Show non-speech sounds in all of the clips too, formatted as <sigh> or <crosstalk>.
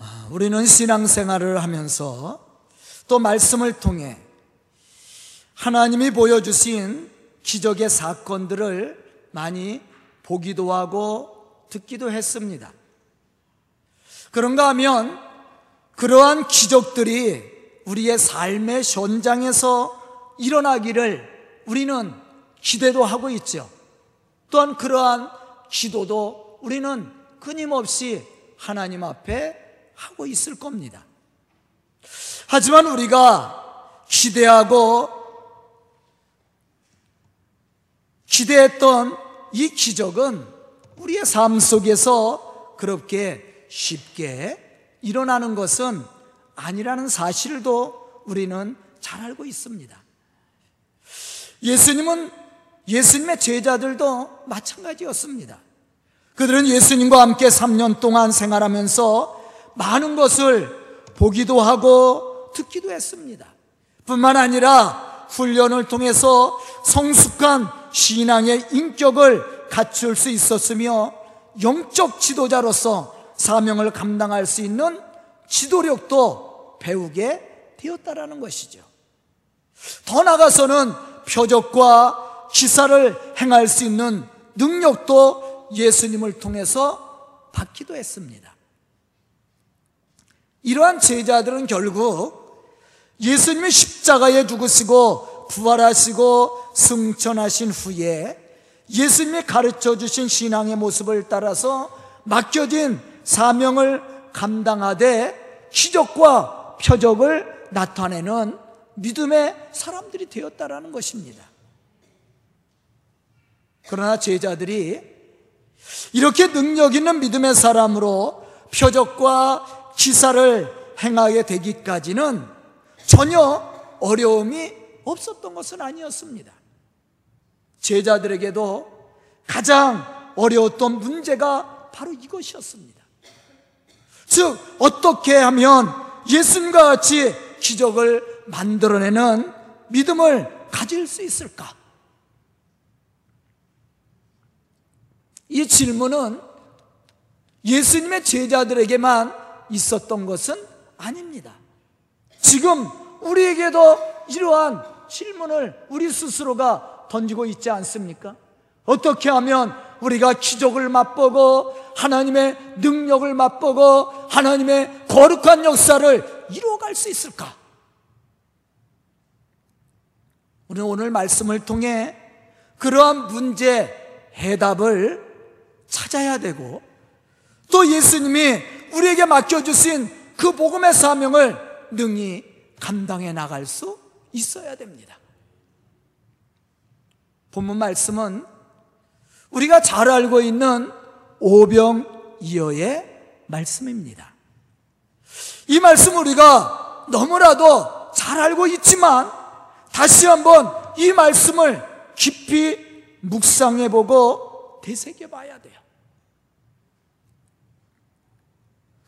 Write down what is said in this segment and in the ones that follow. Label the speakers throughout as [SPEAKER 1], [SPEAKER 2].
[SPEAKER 1] 아, 우리는 신앙생활을 하면서 또 말씀을 통해 하나님이 보여주신 기적의 사건들을 많이 보기도 하고 듣기도 했습니다. 그런가 하면 그러한 기적들이 우리의 삶의 현장에서 일어나기를 우리는 기대도 하고 있죠. 또한 그러한 기도도 우리는 끊임없이 하나님 앞에 하고 있을 겁니다. 하지만 우리가 기대하고 기대했던 이 기적은 우리의 삶 속에서 그렇게 쉽게 일어나는 것은 아니라는 사실도 우리는 잘 알고 있습니다. 예수님은 예수님의 제자들도 마찬가지였습니다. 그들은 예수님과 함께 3년 동안 생활하면서 많은 것을 보기도 하고 듣기도 했습니다. 뿐만 아니라 훈련을 통해서 성숙한 신앙의 인격을 갖출 수 있었으며 영적 지도자로서 사명을 감당할 수 있는 지도력도 배우게 되었다라는 것이죠. 더 나아가서는 표적과 기사를 행할 수 있는 능력도 예수님을 통해서 받기도 했습니다. 이러한 제자들은 결국 예수님이 십자가에 죽으시고 부활하시고 승천하신 후에 예수님이 가르쳐 주신 신앙의 모습을 따라서 맡겨진 사명을 감당하되 기적과 표적을 나타내는 믿음의 사람들이 되었다라는 것입니다. 그러나 제자들이 이렇게 능력 있는 믿음의 사람으로 표적과 기사를 행하게 되기까지는 전혀 어려움이 없었던 것은 아니었습니다. 제자들에게도 가장 어려웠던 문제가 바로 이것이었습니다. 즉, 어떻게 하면 예수님과 같이 기적을 만들어내는 믿음을 가질 수 있을까? 이 질문은 예수님의 제자들에게만 있었던 것은 아닙니다. 지금 우리에게도 이러한 질문을 우리 스스로가 던지고 있지 않습니까? 어떻게 하면 우리가 기적을 맛보고 하나님의 능력을 맛보고 하나님의 거룩한 역사를 이루어갈 수 있을까? 우리는 오늘 말씀을 통해 그러한 문제 해답을 찾아야 되고 또 예수님이 우리에게 맡겨주신 그 복음의 사명을 능히 감당해 나갈 수 있어야 됩니다. 본문 말씀은 우리가 잘 알고 있는 오병이어의 말씀입니다. 이 말씀 우리가 너무나도 잘 알고 있지만 다시 한번 이 말씀을 깊이 묵상해 보고 되새겨 봐야 돼요.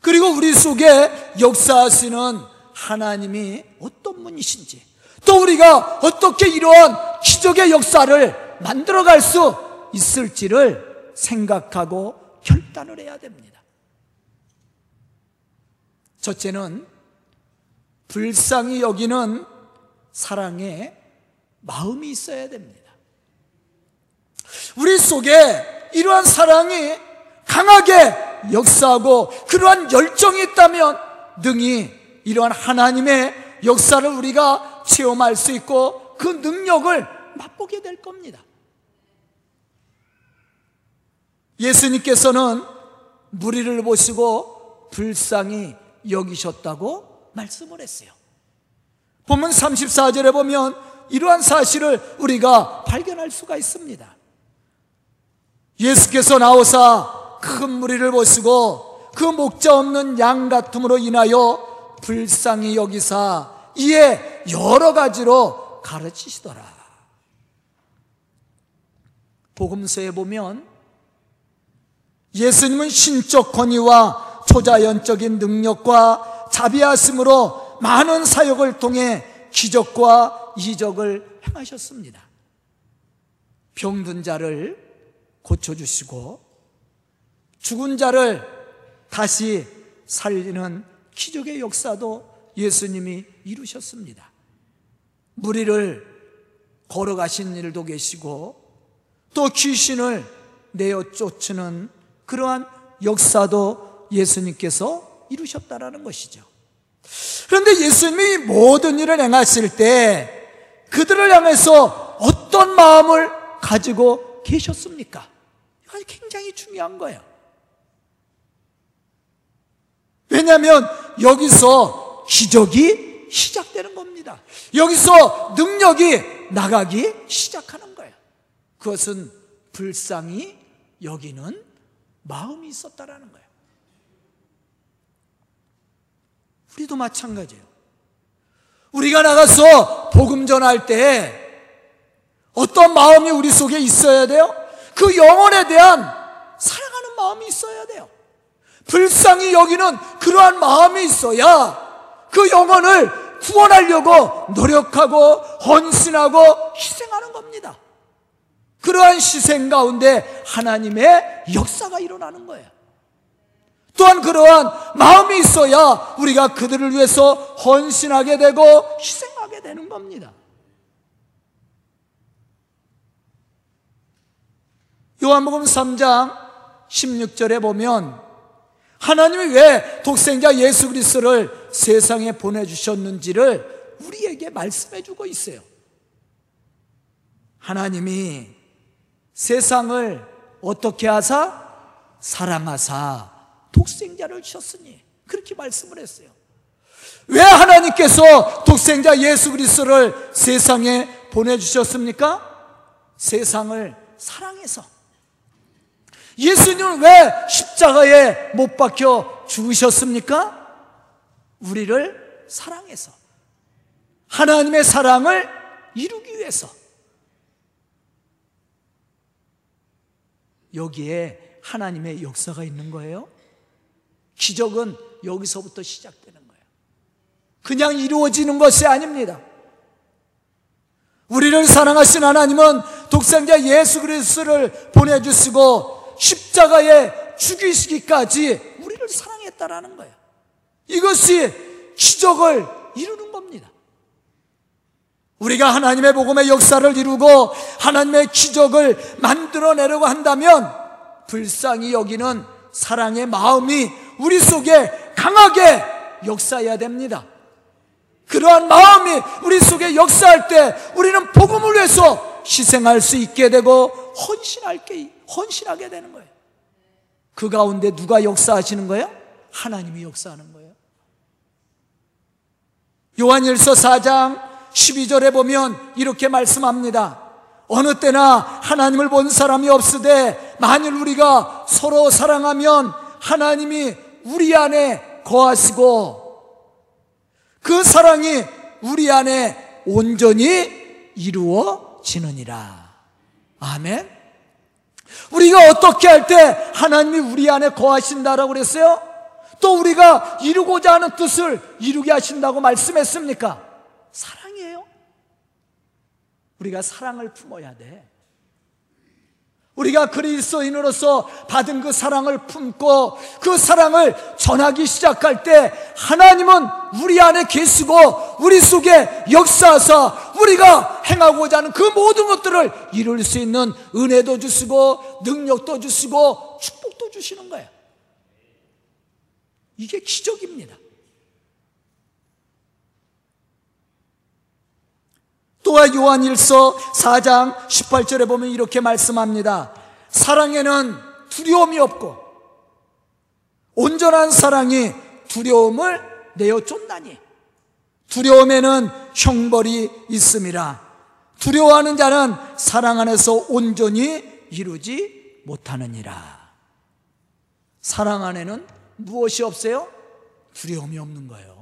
[SPEAKER 1] 그리고 우리 속에 역사하시는 하나님이 어떤 분이신지 또 우리가 어떻게 이러한 기적의 역사를 만들어갈 수 있을지를 생각하고 결단을 해야 됩니다. 첫째는 불쌍히 여기는 사랑의 마음이 있어야 됩니다. 우리 속에 이러한 사랑이 강하게 역사하고 그러한 열정이 있다면 능히 이러한 하나님의 역사를 우리가 체험할 수 있고 그 능력을 맛보게 될 겁니다. 예수님께서는 무리를 보시고 불쌍히 여기셨다고 말씀을 했어요. 보면 34절에 보면 이러한 사실을 우리가 발견할 수가 있습니다. 예수께서 나오사 큰 무리를 보시고 그 목자 없는 양 같음으로 인하여 불쌍히 여기사 이에 여러 가지로 가르치시더라. 복음서에 보면 예수님은 신적 권위와 초자연적인 능력과 자비하심으로 많은 사역을 통해 기적과 이적을 행하셨습니다. 병든 자를 고쳐주시고 죽은 자를 다시 살리는 기적의 역사도 예수님이 이루셨습니다. 무리를 걸어가신 일도 계시고 또 귀신을 내어 쫓는 그러한 역사도 예수님께서 이루셨다라는 것이죠. 그런데 예수님이 모든 일을 행하실 때 그들을 향해서 어떤 마음을 가지고 계셨습니까? 굉장히 중요한 거예요. 왜냐하면 여기서 기적이 시작되는 겁니다. 여기서 능력이 나가기 시작하는 거예요. 그것은 불쌍히 여기는 마음이 있었다라는 거예요. 우리도 마찬가지예요. 우리가 나가서 복음 전할 때 어떤 마음이 우리 속에 있어야 돼요? 그 영혼에 대한 사랑하는 마음이 있어야 돼요. 불쌍히 여기는 그러한 마음이 있어야 그 영혼을 구원하려고 노력하고 헌신하고 희생하는 겁니다. 그러한 희생 가운데 하나님의 역사가 일어나는 거예요. 또한 그러한 마음이 있어야 우리가 그들을 위해서 헌신하게 되고 희생하게 되는 겁니다. 요한복음 3장 16절에 보면 하나님이 왜 독생자 예수 그리스도를 세상에 보내주셨는지를 우리에게 말씀해 주고 있어요. 하나님이 세상을 어떻게 하사? 사랑하사 독생자를 주셨으니 그렇게 말씀을 했어요. 왜 하나님께서 독생자 예수 그리스도를 세상에 보내주셨습니까? 세상을 사랑해서. 예수님은 왜 십자가에 못 박혀 죽으셨습니까? 우리를 사랑해서. 하나님의 사랑을 이루기 위해서. 여기에 하나님의 역사가 있는 거예요. 기적은 여기서부터 시작되는 거예요. 그냥 이루어지는 것이 아닙니다. 우리를 사랑하신 하나님은 독생자 예수 그리스도를 보내주시고 십자가에 죽이시기까지 우리를 사랑했다라는 거예요. 이것이 기적을 이루는 겁니다. 우리가 하나님의 복음의 역사를 이루고 하나님의 기적을 만들어내려고 한다면 불쌍히 여기는 사랑의 마음이 우리 속에 강하게 역사해야 됩니다. 그러한 마음이 우리 속에 역사할 때 우리는 복음을 위해서 희생할 수 있게 되고 헌신할 게 헌신하게 되는 거예요. 그 가운데 누가 역사하시는 거예요? 하나님이 역사하는 거예요. 요한일서 4장 12절에 보면 이렇게 말씀합니다. 어느 때나 하나님을 본 사람이 없으되 만일 우리가 서로 사랑하면 하나님이 우리 안에 거하시고 그 사랑이 우리 안에 온전히 이루어지느니라. 아멘. 우리가 어떻게 할 때 하나님이 우리 안에 거하신다라고 그랬어요? 또 우리가 이루고자 하는 뜻을 이루게 하신다고 말씀했습니까? 사랑이에요. 우리가 사랑을 품어야 돼. 우리가 그리스도인으로서 받은 그 사랑을 품고 그 사랑을 전하기 시작할 때 하나님은 우리 안에 계시고 우리 속에 역사하사 우리가 행하고자 하는 그 모든 것들을 이룰 수 있는 은혜도 주시고 능력도 주시고 축복도 주시는 거예요. 이게 기적입니다. 또한 요한일서 4장 18절에 보면 이렇게 말씀합니다. 사랑에는 두려움이 없고 온전한 사랑이 두려움을 내어 쫓나니 두려움에는 형벌이 있음이라 두려워하는 자는 사랑 안에서 온전히 이루지 못하느니라 사랑 안에는 무엇이 없어요? 두려움이 없는 거예요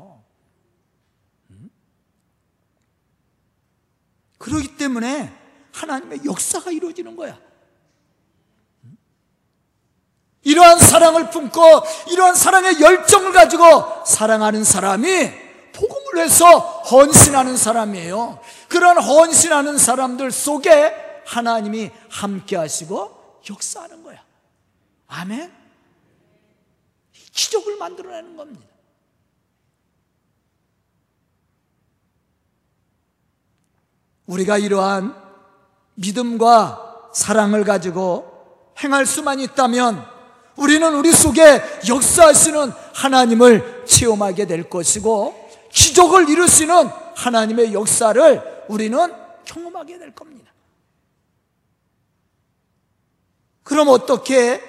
[SPEAKER 1] 그러기 때문에 하나님의 역사가 이루어지는 거야. 이러한 사랑을 품고 이러한 사랑의 열정을 가지고 사랑하는 사람이 복음을 위해서 헌신하는 사람이에요. 그런 헌신하는 사람들 속에 하나님이 함께 하시고 역사하는 거야. 아멘. 기적을 만들어내는 겁니다. 우리가 이러한 믿음과 사랑을 가지고 행할 수만 있다면 우리는 우리 속에 역사하시는 하나님을 체험하게 될 것이고 기적을 이루시는 하나님의 역사를 우리는 경험하게 될 겁니다. 그럼 어떻게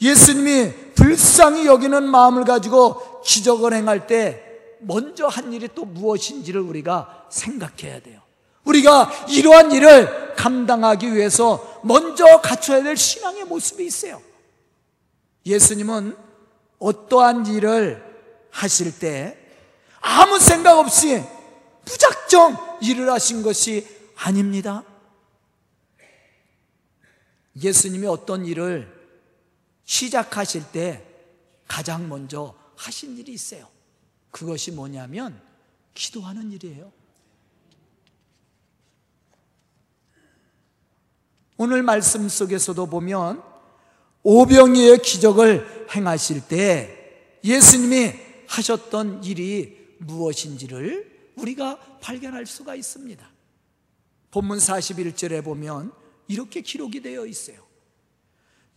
[SPEAKER 1] 예수님이 불쌍히 여기는 마음을 가지고 기적을 행할 때 먼저 한 일이 또 무엇인지를 우리가 생각해야 돼요. 우리가 이러한 일을 감당하기 위해서 먼저 갖춰야 될 신앙의 모습이 있어요. 예수님은 어떠한 일을 하실 때 아무 생각 없이 무작정 일을 하신 것이 아닙니다. 예수님이 어떤 일을 시작하실 때 가장 먼저 하신 일이 있어요. 그것이 뭐냐면 기도하는 일이에요. 오늘 말씀 속에서도 보면 오병이의 기적을 행하실 때 예수님이 하셨던 일이 무엇인지를 우리가 발견할 수가 있습니다. 본문 41절에 보면 이렇게 기록이 되어 있어요.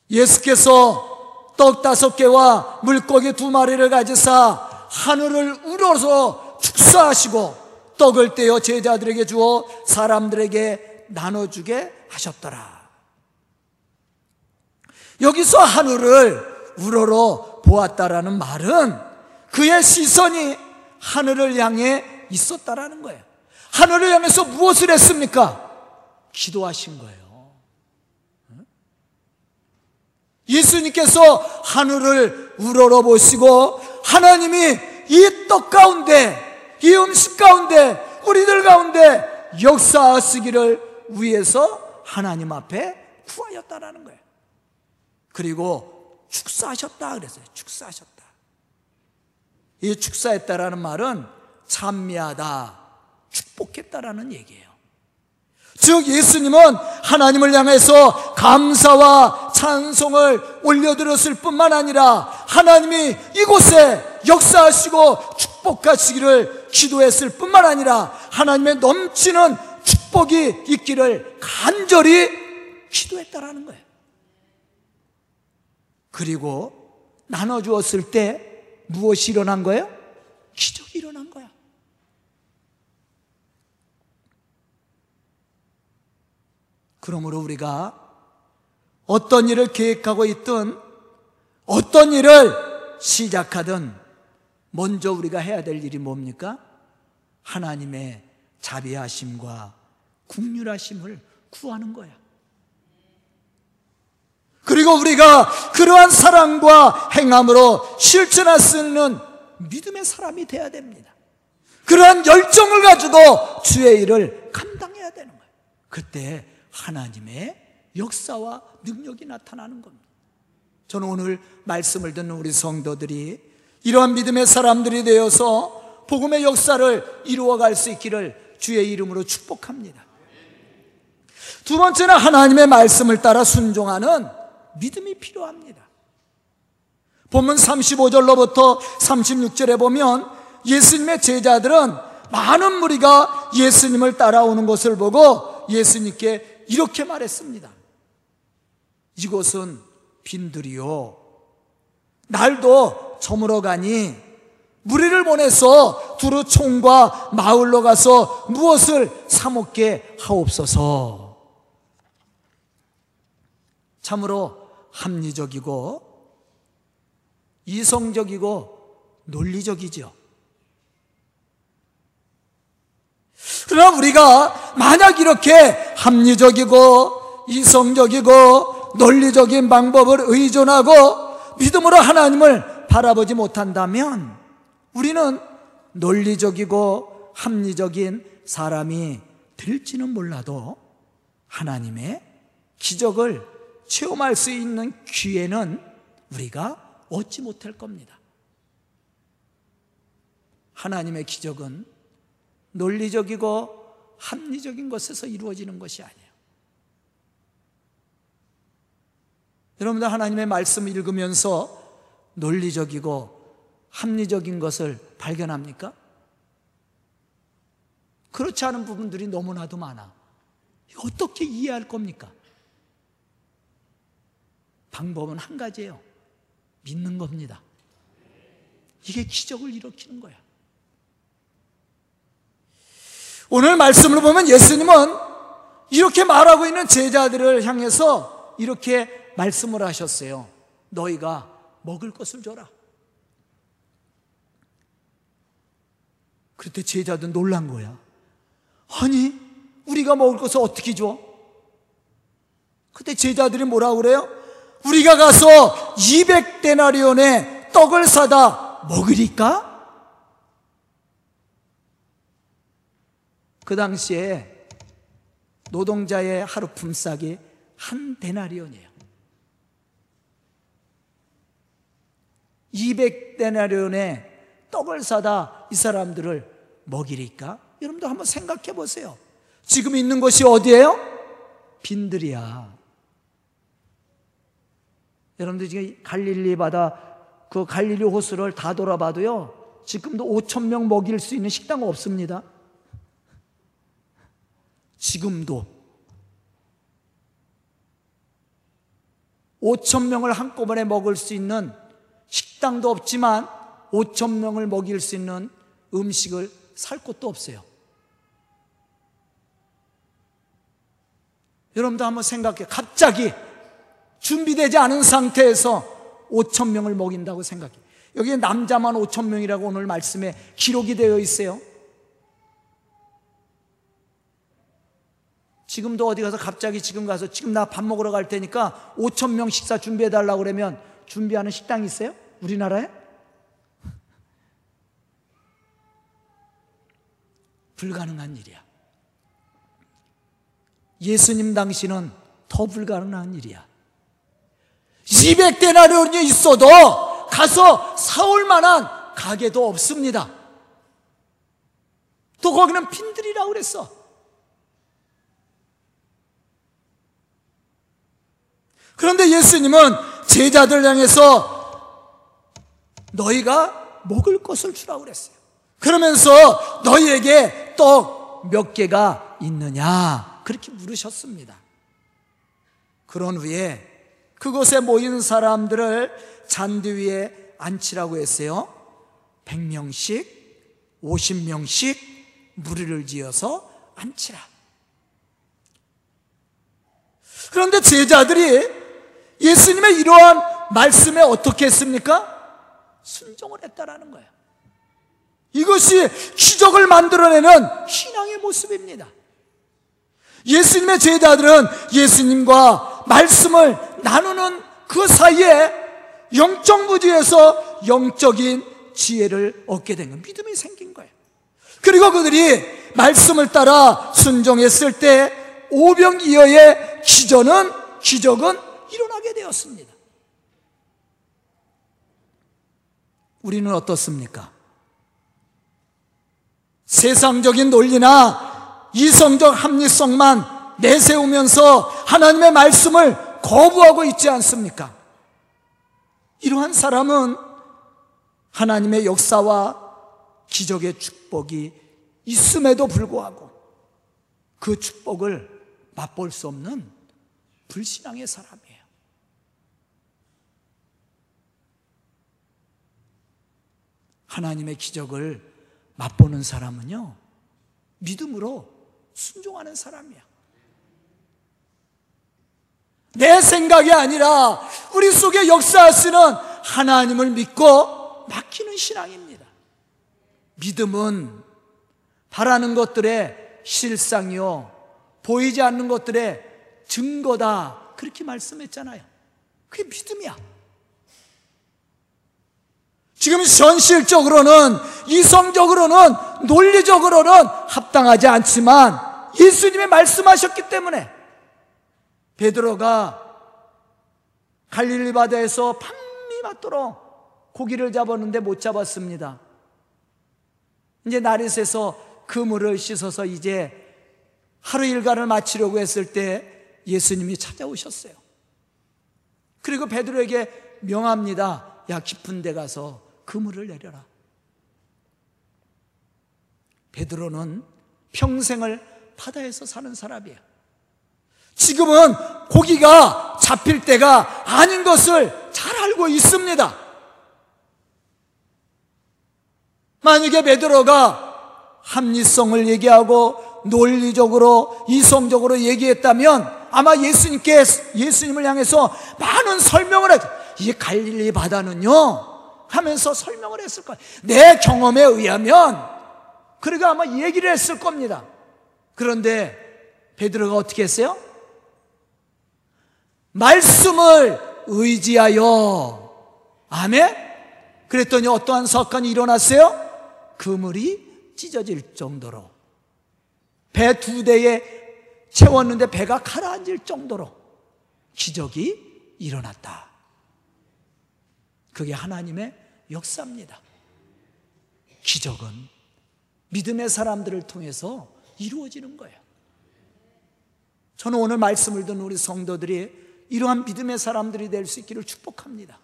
[SPEAKER 1] 예수께서 떡 다섯 개와 물고기 두 마리를 가지사 하늘을 우러서 축사하시고 떡을 떼어 제자들에게 주어 사람들에게 나눠주게 하셨더라. 여기서 하늘을 우러러 보았다라는 말은 그의 시선이 하늘을 향해 있었다라는 거예요. 하늘을 향해서 무엇을 했습니까? 기도하신 거예요. 예수님께서 하늘을 우러러 보시고 하나님이 이 떡 가운데, 이 음식 가운데, 우리들 가운데 역사하시기를 위해서 하나님 앞에 구하였다라는 거예요. 그리고 축사하셨다 그랬어요. 축사하셨다. 이 축사했다라는 말은 찬미하다, 축복했다라는 얘기예요. 즉 예수님은 하나님을 향해서 감사와 찬송을 올려드렸을 뿐만 아니라 하나님이 이곳에 역사하시고 축복하시기를 기도했을 뿐만 아니라 하나님의 넘치는 축복이 있기를 간절히 기도했다라는 거예요. 그리고 나눠주었을 때 무엇이 일어난 거예요? 기적이 일어난 거야. 그러므로 우리가 어떤 일을 계획하고 있든 어떤 일을 시작하든 먼저 우리가 해야 될 일이 뭡니까? 하나님의 자비하심과 국률하심을 구하는 거야. 그리고 우리가 그러한 사랑과 행함으로 실천할 수 있는 믿음의 사람이 되어야 됩니다. 그러한 열정을 가지고 주의 일을 감당해야 되는 거예요. 그때 하나님의 역사와 능력이 나타나는 겁니다. 저는 오늘 말씀을 듣는 우리 성도들이 이러한 믿음의 사람들이 되어서 복음의 역사를 이루어갈 수 있기를 주의 이름으로 축복합니다. 두 번째는 하나님의 말씀을 따라 순종하는 믿음이 필요합니다. 본문 35절로부터 36절에 보면 예수님의 제자들은 많은 무리가 예수님을 따라오는 것을 보고 예수님께 이렇게 말했습니다. 이곳은 빈들이요. 날도 저물어 가니 무리를 보내서 두루 총과 마을로 가서 무엇을 사먹게 하옵소서. 참으로 합리적이고 이성적이고 논리적이죠. 그러나 우리가 만약 이렇게 합리적이고 이성적이고 논리적인 방법을 의존하고 믿음으로 하나님을 바라보지 못한다면 우리는 논리적이고 합리적인 사람이 될지는 몰라도 하나님의 기적을 체험할 수 있는 기회는 우리가 얻지 못할 겁니다. 하나님의 기적은 논리적이고 합리적인 것에서 이루어지는 것이 아니에요. 여러분들 하나님의 말씀을 읽으면서 논리적이고 합리적인 것을 발견합니까? 그렇지 않은 부분들이 너무나도 많아. 어떻게 이해할 겁니까? 방법은 한 가지예요. 믿는 겁니다. 이게 기적을 일으키는 거야. 오늘 말씀을 보면 예수님은 이렇게 말하고 있는 제자들을 향해서 이렇게 말씀을 하셨어요. 너희가 먹을 것을 줘라. 그때 제자들 놀란 거야. 아니, 우리가 먹을 것을 어떻게 줘? 그때 제자들이 뭐라고 그래요? 우리가 가서 200데나리온의 떡을 사다 먹으리까? 그 당시에 노동자의 하루 품삯이 한 데나리온이에요. 200데나리온의 떡을 사다 이 사람들을 먹이리까? 여러분도 한번 생각해 보세요. 지금 있는 곳이 어디예요? 빈들이야. 여러분들 지금 갈릴리 바다 그 갈릴리 호수를 다 돌아봐도요. 지금도 5천 명 먹일 수 있는 식당 없습니다. 지금도 5천 명을 한꺼번에 먹을 수 있는 식당도 없지만 5천 명을 먹일 수 있는 음식을 살 곳도 없어요. 여러분도 한번 생각해. 갑자기 준비되지 않은 상태에서 5천 명을 먹인다고 생각해. 여기에 남자만 5천 명이라고 오늘 말씀에 기록이 되어 있어요. 지금도 어디 가서 갑자기 지금 가서 지금 나 밥 먹으러 갈 테니까 5천 명 식사 준비해 달라고 그러면 준비하는 식당 있어요? 우리나라에? <laughs> 불가능한 일이야. 예수님 당시는 더 불가능한 일이야. 200데나리온이 있어도 가서 사올 만한 가게도 없습니다. 또 거기는 빈들이라고 그랬어. 그런데 예수님은 제자들 향해서 너희가 먹을 것을 주라고 그랬어요. 그러면서 너희에게 떡 몇 개가 있느냐? 그렇게 물으셨습니다. 그런 후에 그곳에 모인 사람들을 잔디 위에 앉히라고 했어요. 100명씩, 50명씩 무리를 지어서 앉히라. 그런데 제자들이 예수님의 이러한 말씀에 어떻게 했습니까? 순종을 했다라는 거예요. 이것이 기적을 만들어내는 신앙의 모습입니다. 예수님의 제자들은 예수님과 말씀을 나누는 그 사이에 영적 무지에서 영적인 지혜를 얻게 된 거예요. 믿음이 생긴 거예요. 그리고 그들이 말씀을 따라 순종했을 때 오병이어의 기전은 기적은 일어나게 되었습니다. 우리는 어떻습니까? 세상적인 논리나 이성적 합리성만 내세우면서 하나님의 말씀을 거부하고 있지 않습니까? 이러한 사람은 하나님의 역사와 기적의 축복이 있음에도 불구하고 그 축복을 맛볼 수 없는 불신앙의 사람이에요. 하나님의 기적을 맛보는 사람은요, 믿음으로 순종하는 사람이야. 내 생각이 아니라 우리 속에 역사하시는 하나님을 믿고 맡기는 신앙입니다. 믿음은 바라는 것들의 실상이요, 보이지 않는 것들의 증거다. 그렇게 말씀했잖아요. 그게 믿음이야. 지금 현실적으로는, 이성적으로는, 논리적으로는 합당하지 않지만 예수님이 말씀하셨기 때문에 베드로가 갈릴리 바다에서 밤이 맞도록 고기를 잡았는데 못 잡았습니다. 이제 날이 새서 그물을 씻어서 이제 하루 일과를 마치려고 했을 때 예수님이 찾아오셨어요. 그리고 베드로에게 명합니다. 야 깊은 데 가서 그물을 내려라. 베드로는 평생을 바다에서 사는 사람이야. 지금은 고기가 잡힐 때가 아닌 것을 잘 알고 있습니다. 만약에 베드로가 합리성을 얘기하고 논리적으로 이성적으로 얘기했다면 아마 예수님께 예수님을 향해서 많은 설명을 했. 이 갈릴리 바다는요 하면서 설명을 했을 거예요. 내 경험에 의하면 그러니까 아마 얘기를 했을 겁니다. 그런데 베드로가 어떻게 했어요? 말씀을 의지하여 아멘. 그랬더니 어떠한 사건이 일어났어요? 그물이 찢어질 정도로 배 두 대에 채웠는데 배가 가라앉을 정도로 기적이 일어났다. 그게 하나님의 역사입니다. 기적은 믿음의 사람들을 통해서 이루어지는 거예요. 저는 오늘 말씀을 듣는 우리 성도들이 이러한 믿음의 사람들이 될 수 있기를 축복합니다.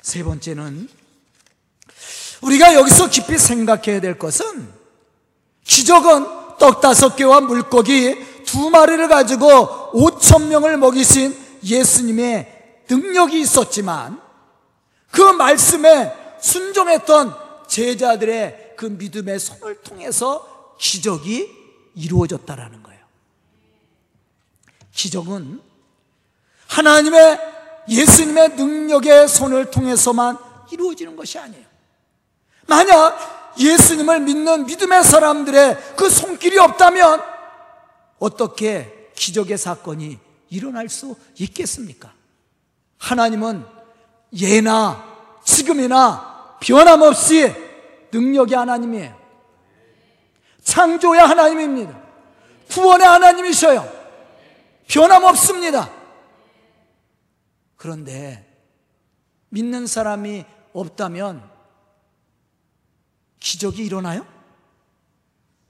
[SPEAKER 1] 세 번째는 우리가 여기서 깊이 생각해야 될 것은 기적은 떡 다섯 개와 물고기 두 마리를 가지고 오천 명을 먹이신 예수님의 능력이 있었지만 그 말씀에 순종했던 제자들의 그 믿음의 손을 통해서 기적이 이루어졌다라는 거예요. 기적은 하나님의 예수님의 능력의 손을 통해서만 이루어지는 것이 아니에요. 만약 예수님을 믿는 믿음의 사람들의 그 손길이 없다면 어떻게 기적의 사건이 일어날 수 있겠습니까? 하나님은 예나 지금이나 변함없이 능력의 하나님이에요. 창조의 하나님입니다. 구원의 하나님이셔요. 변함없습니다. 그런데 믿는 사람이 없다면 기적이 일어나요?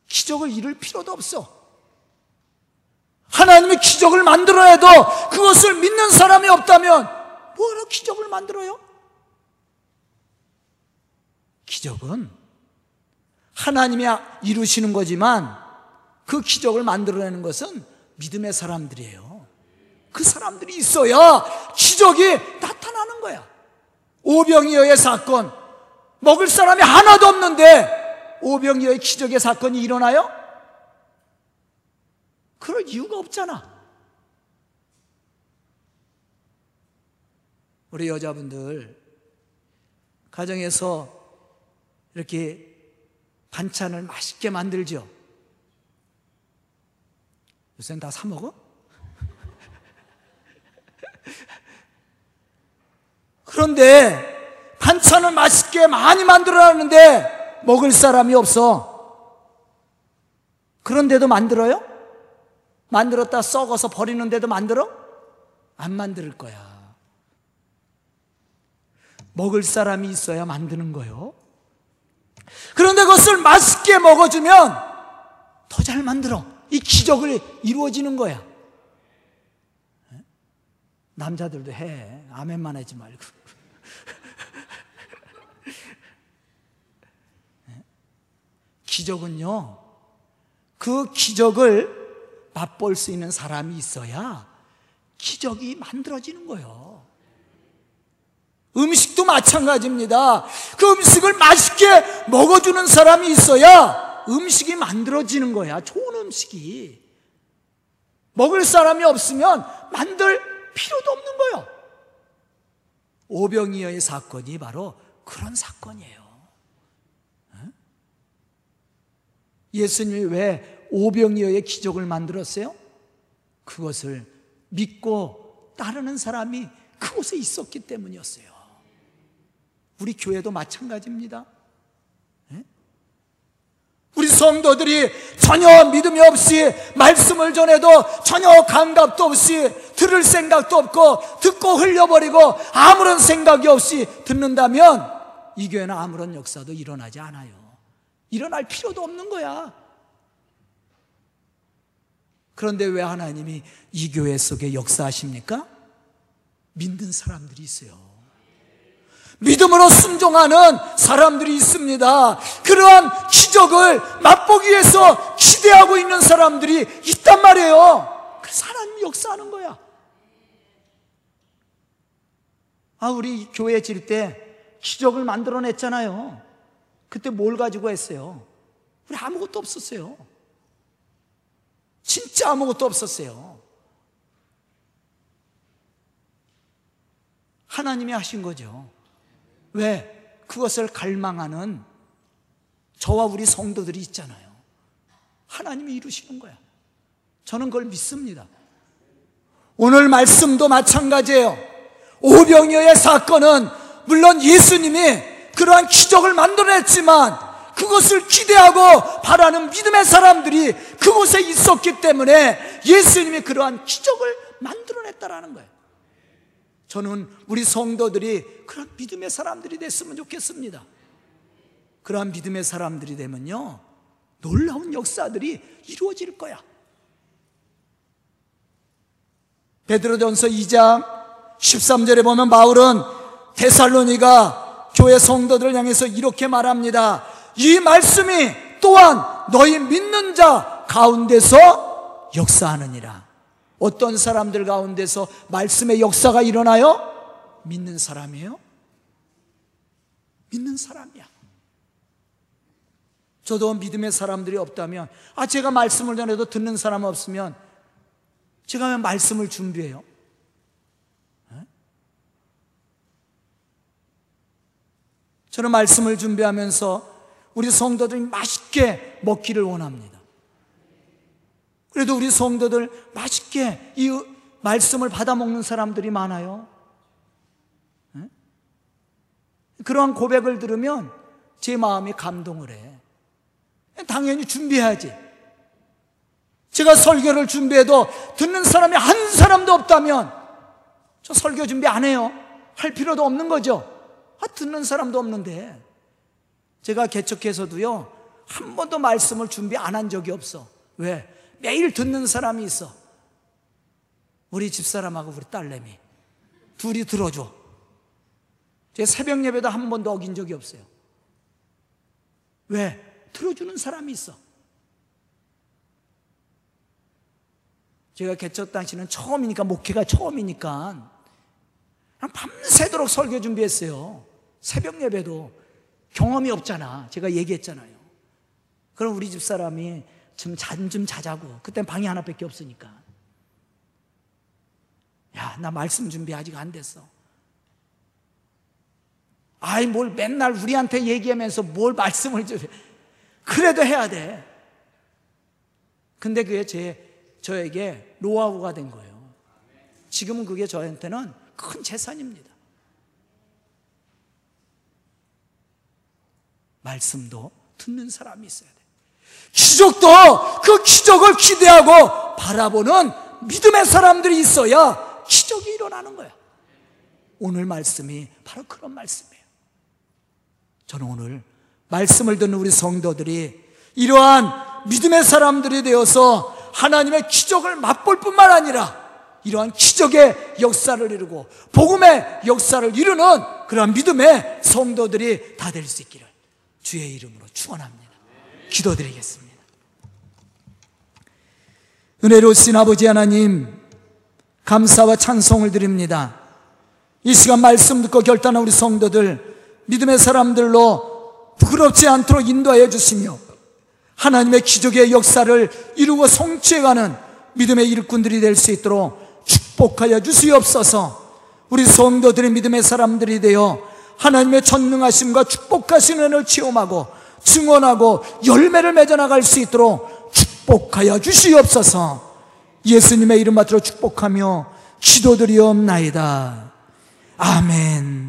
[SPEAKER 1] 기적을 이룰 필요도 없어. 하나님이 기적을 만들어야 해도 그것을 믿는 사람이 없다면 뭐하러 기적을 만들어요? 기적은 하나님이 이루시는 거지만 그 기적을 만들어내는 것은 믿음의 사람들이에요. 그 사람들이 있어야 기적이 나타나는 거야. 오병이어의 사건, 먹을 사람이 하나도 없는데 오병이어의 기적의 사건이 일어나요? 그럴 이유가 없잖아. 우리 여자분들 가정에서 이렇게 반찬을 맛있게 만들죠. 요새는 다 사먹어? 그런데 반찬을 맛있게 많이 만들어놨는데 먹을 사람이 없어. 그런데도 만들어요? 만들었다 썩어서 버리는데도 만들어? 안 만들 거야. 먹을 사람이 있어야 만드는 거요. 그런데 그것을 맛있게 먹어주면 더 잘 만들어. 이 기적을 이루어지는 거야. 남자들도 해. 아멘만 하지 말고. <laughs> 기적은요, 그 기적을 맛볼 수 있는 사람이 있어야 기적이 만들어지는 거예요. 음식도 마찬가지입니다. 그 음식을 맛있게 먹어주는 사람이 있어야 음식이 만들어지는 거야. 좋은 음식이. 먹을 사람이 없으면 만들 필요도 없는 거예요. 오병이어의 사건이 바로 그런 사건이에요. 예수님이 왜 오병이어의 기적을 만들었어요? 그것을 믿고 따르는 사람이 그곳에 있었기 때문이었어요. 우리 교회도 마찬가지입니다. 예? 우리 성도들이 전혀 믿음이 없이 말씀을 전해도 전혀 감각도 없이 들을 생각도 없고 듣고 흘려버리고 아무런 생각이 없이 듣는다면 이 교회는 아무런 역사도 일어나지 않아요. 일어날 필요도 없는 거야. 그런데 왜 하나님이 이 교회 속에 역사하십니까? 믿는 사람들이 있어요. 믿음으로 순종하는 사람들이 있습니다. 그러한 기적을 맛보기 위해서 기대하고 있는 사람들이 있단 말이에요. 그래서 하나님 역사하는 거야. 아, 우리 교회 질 때 기적을 만들어냈잖아요. 그때 뭘 가지고 했어요? 우리 아무것도 없었어요. 진짜 아무것도 없었어요. 하나님이 하신 거죠. 왜? 그것을 갈망하는 저와 우리 성도들이 있잖아요. 하나님이 이루시는 거야. 저는 그걸 믿습니다. 오늘 말씀도 마찬가지예요. 오병이어의 사건은 물론 예수님이 그러한 기적을 만들어냈지만 그것을 기대하고 바라는 믿음의 사람들이 그곳에 있었기 때문에 예수님이 그러한 기적을 만들어냈다라는 거예요. 저는 우리 성도들이 그런 믿음의 사람들이 됐으면 좋겠습니다. 그러한 믿음의 사람들이 되면요. 놀라운 역사들이 이루어질 거야. 베드로전서 2장 13절에 보면 바울은 데살로니가 교회 성도들을 향해서 이렇게 말합니다. 이 말씀이 또한 너희 믿는 자 가운데서 역사하느니라. 어떤 사람들 가운데서 말씀의 역사가 일어나요? 믿는 사람이에요? 믿는 사람이야. 저도 믿음의 사람들이 없다면, 아, 제가 말씀을 전해도 듣는 사람 없으면, 제가 왜 말씀을 준비해요? 저는 말씀을 준비하면서 우리 성도들이 맛있게 먹기를 원합니다. 그래도 우리 성도들 맛있게 이 말씀을 받아 먹는 사람들이 많아요. 그러한 고백을 들으면 제 마음이 감동을 해. 당연히 준비해야지. 제가 설교를 준비해도 듣는 사람이 한 사람도 없다면 저 설교 준비 안 해요. 할 필요도 없는 거죠. 아, 듣는 사람도 없는데. 제가 개척해서도요, 한 번도 말씀을 준비 안 한 적이 없어. 왜? 매일 듣는 사람이 있어. 우리 집사람하고 우리 딸내미. 둘이 들어줘. 제 새벽 예배도 한 번도 어긴 적이 없어요. 왜? 들어주는 사람이 있어. 제가 개척 당시는 처음이니까, 목회가 처음이니까, 밤새도록 설교 준비했어요. 새벽 예배도 경험이 없잖아. 제가 얘기했잖아요. 그럼 우리 집 사람이 좀 잔 좀 자자고. 그땐 방이 하나밖에 없으니까. 야, 나 말씀 준비 아직 안 됐어. 아이, 뭘 맨날 우리한테 얘기하면서 뭘 말씀을 좀. 그래도 해야 돼. 근데 그게 제, 저에게 노하우가 된 거예요. 지금은 그게 저한테는 큰 재산입니다. 말씀도 듣는 사람이 있어야 돼. 기적도 그 기적을 기대하고 바라보는 믿음의 사람들이 있어야 기적이 일어나는 거야. 오늘 말씀이 바로 그런 말씀이에요. 저는 오늘 말씀을 듣는 우리 성도들이 이러한 믿음의 사람들이 되어서 하나님의 기적을 맛볼 뿐만 아니라 이러한 기적의 역사를 이루고 복음의 역사를 이루는 그러한 믿음의 성도들이 다 될 수 있기를 주의 이름으로 축원합니다. 기도드리겠습니다. 은혜로우신 아버지 하나님 감사와 찬송을 드립니다. 이 시간 말씀 듣고 결단한 우리 성도들 믿음의 사람들로 부끄럽지 않도록 인도하여 주시며 하나님의 기적의 역사를 이루고 성취해가는 믿음의 일꾼들이 될 수 있도록 축복하여 주시옵소서 우리 성도들의 믿음의 사람들이 되어 하나님의 전능하심과 축복하시는 은혜를 체험하고 증언하고 열매를 맺어나갈 수 있도록 축복하여 주시옵소서 예수님의 이름 받들어 축복하며 기도드리옵나이다. 아멘.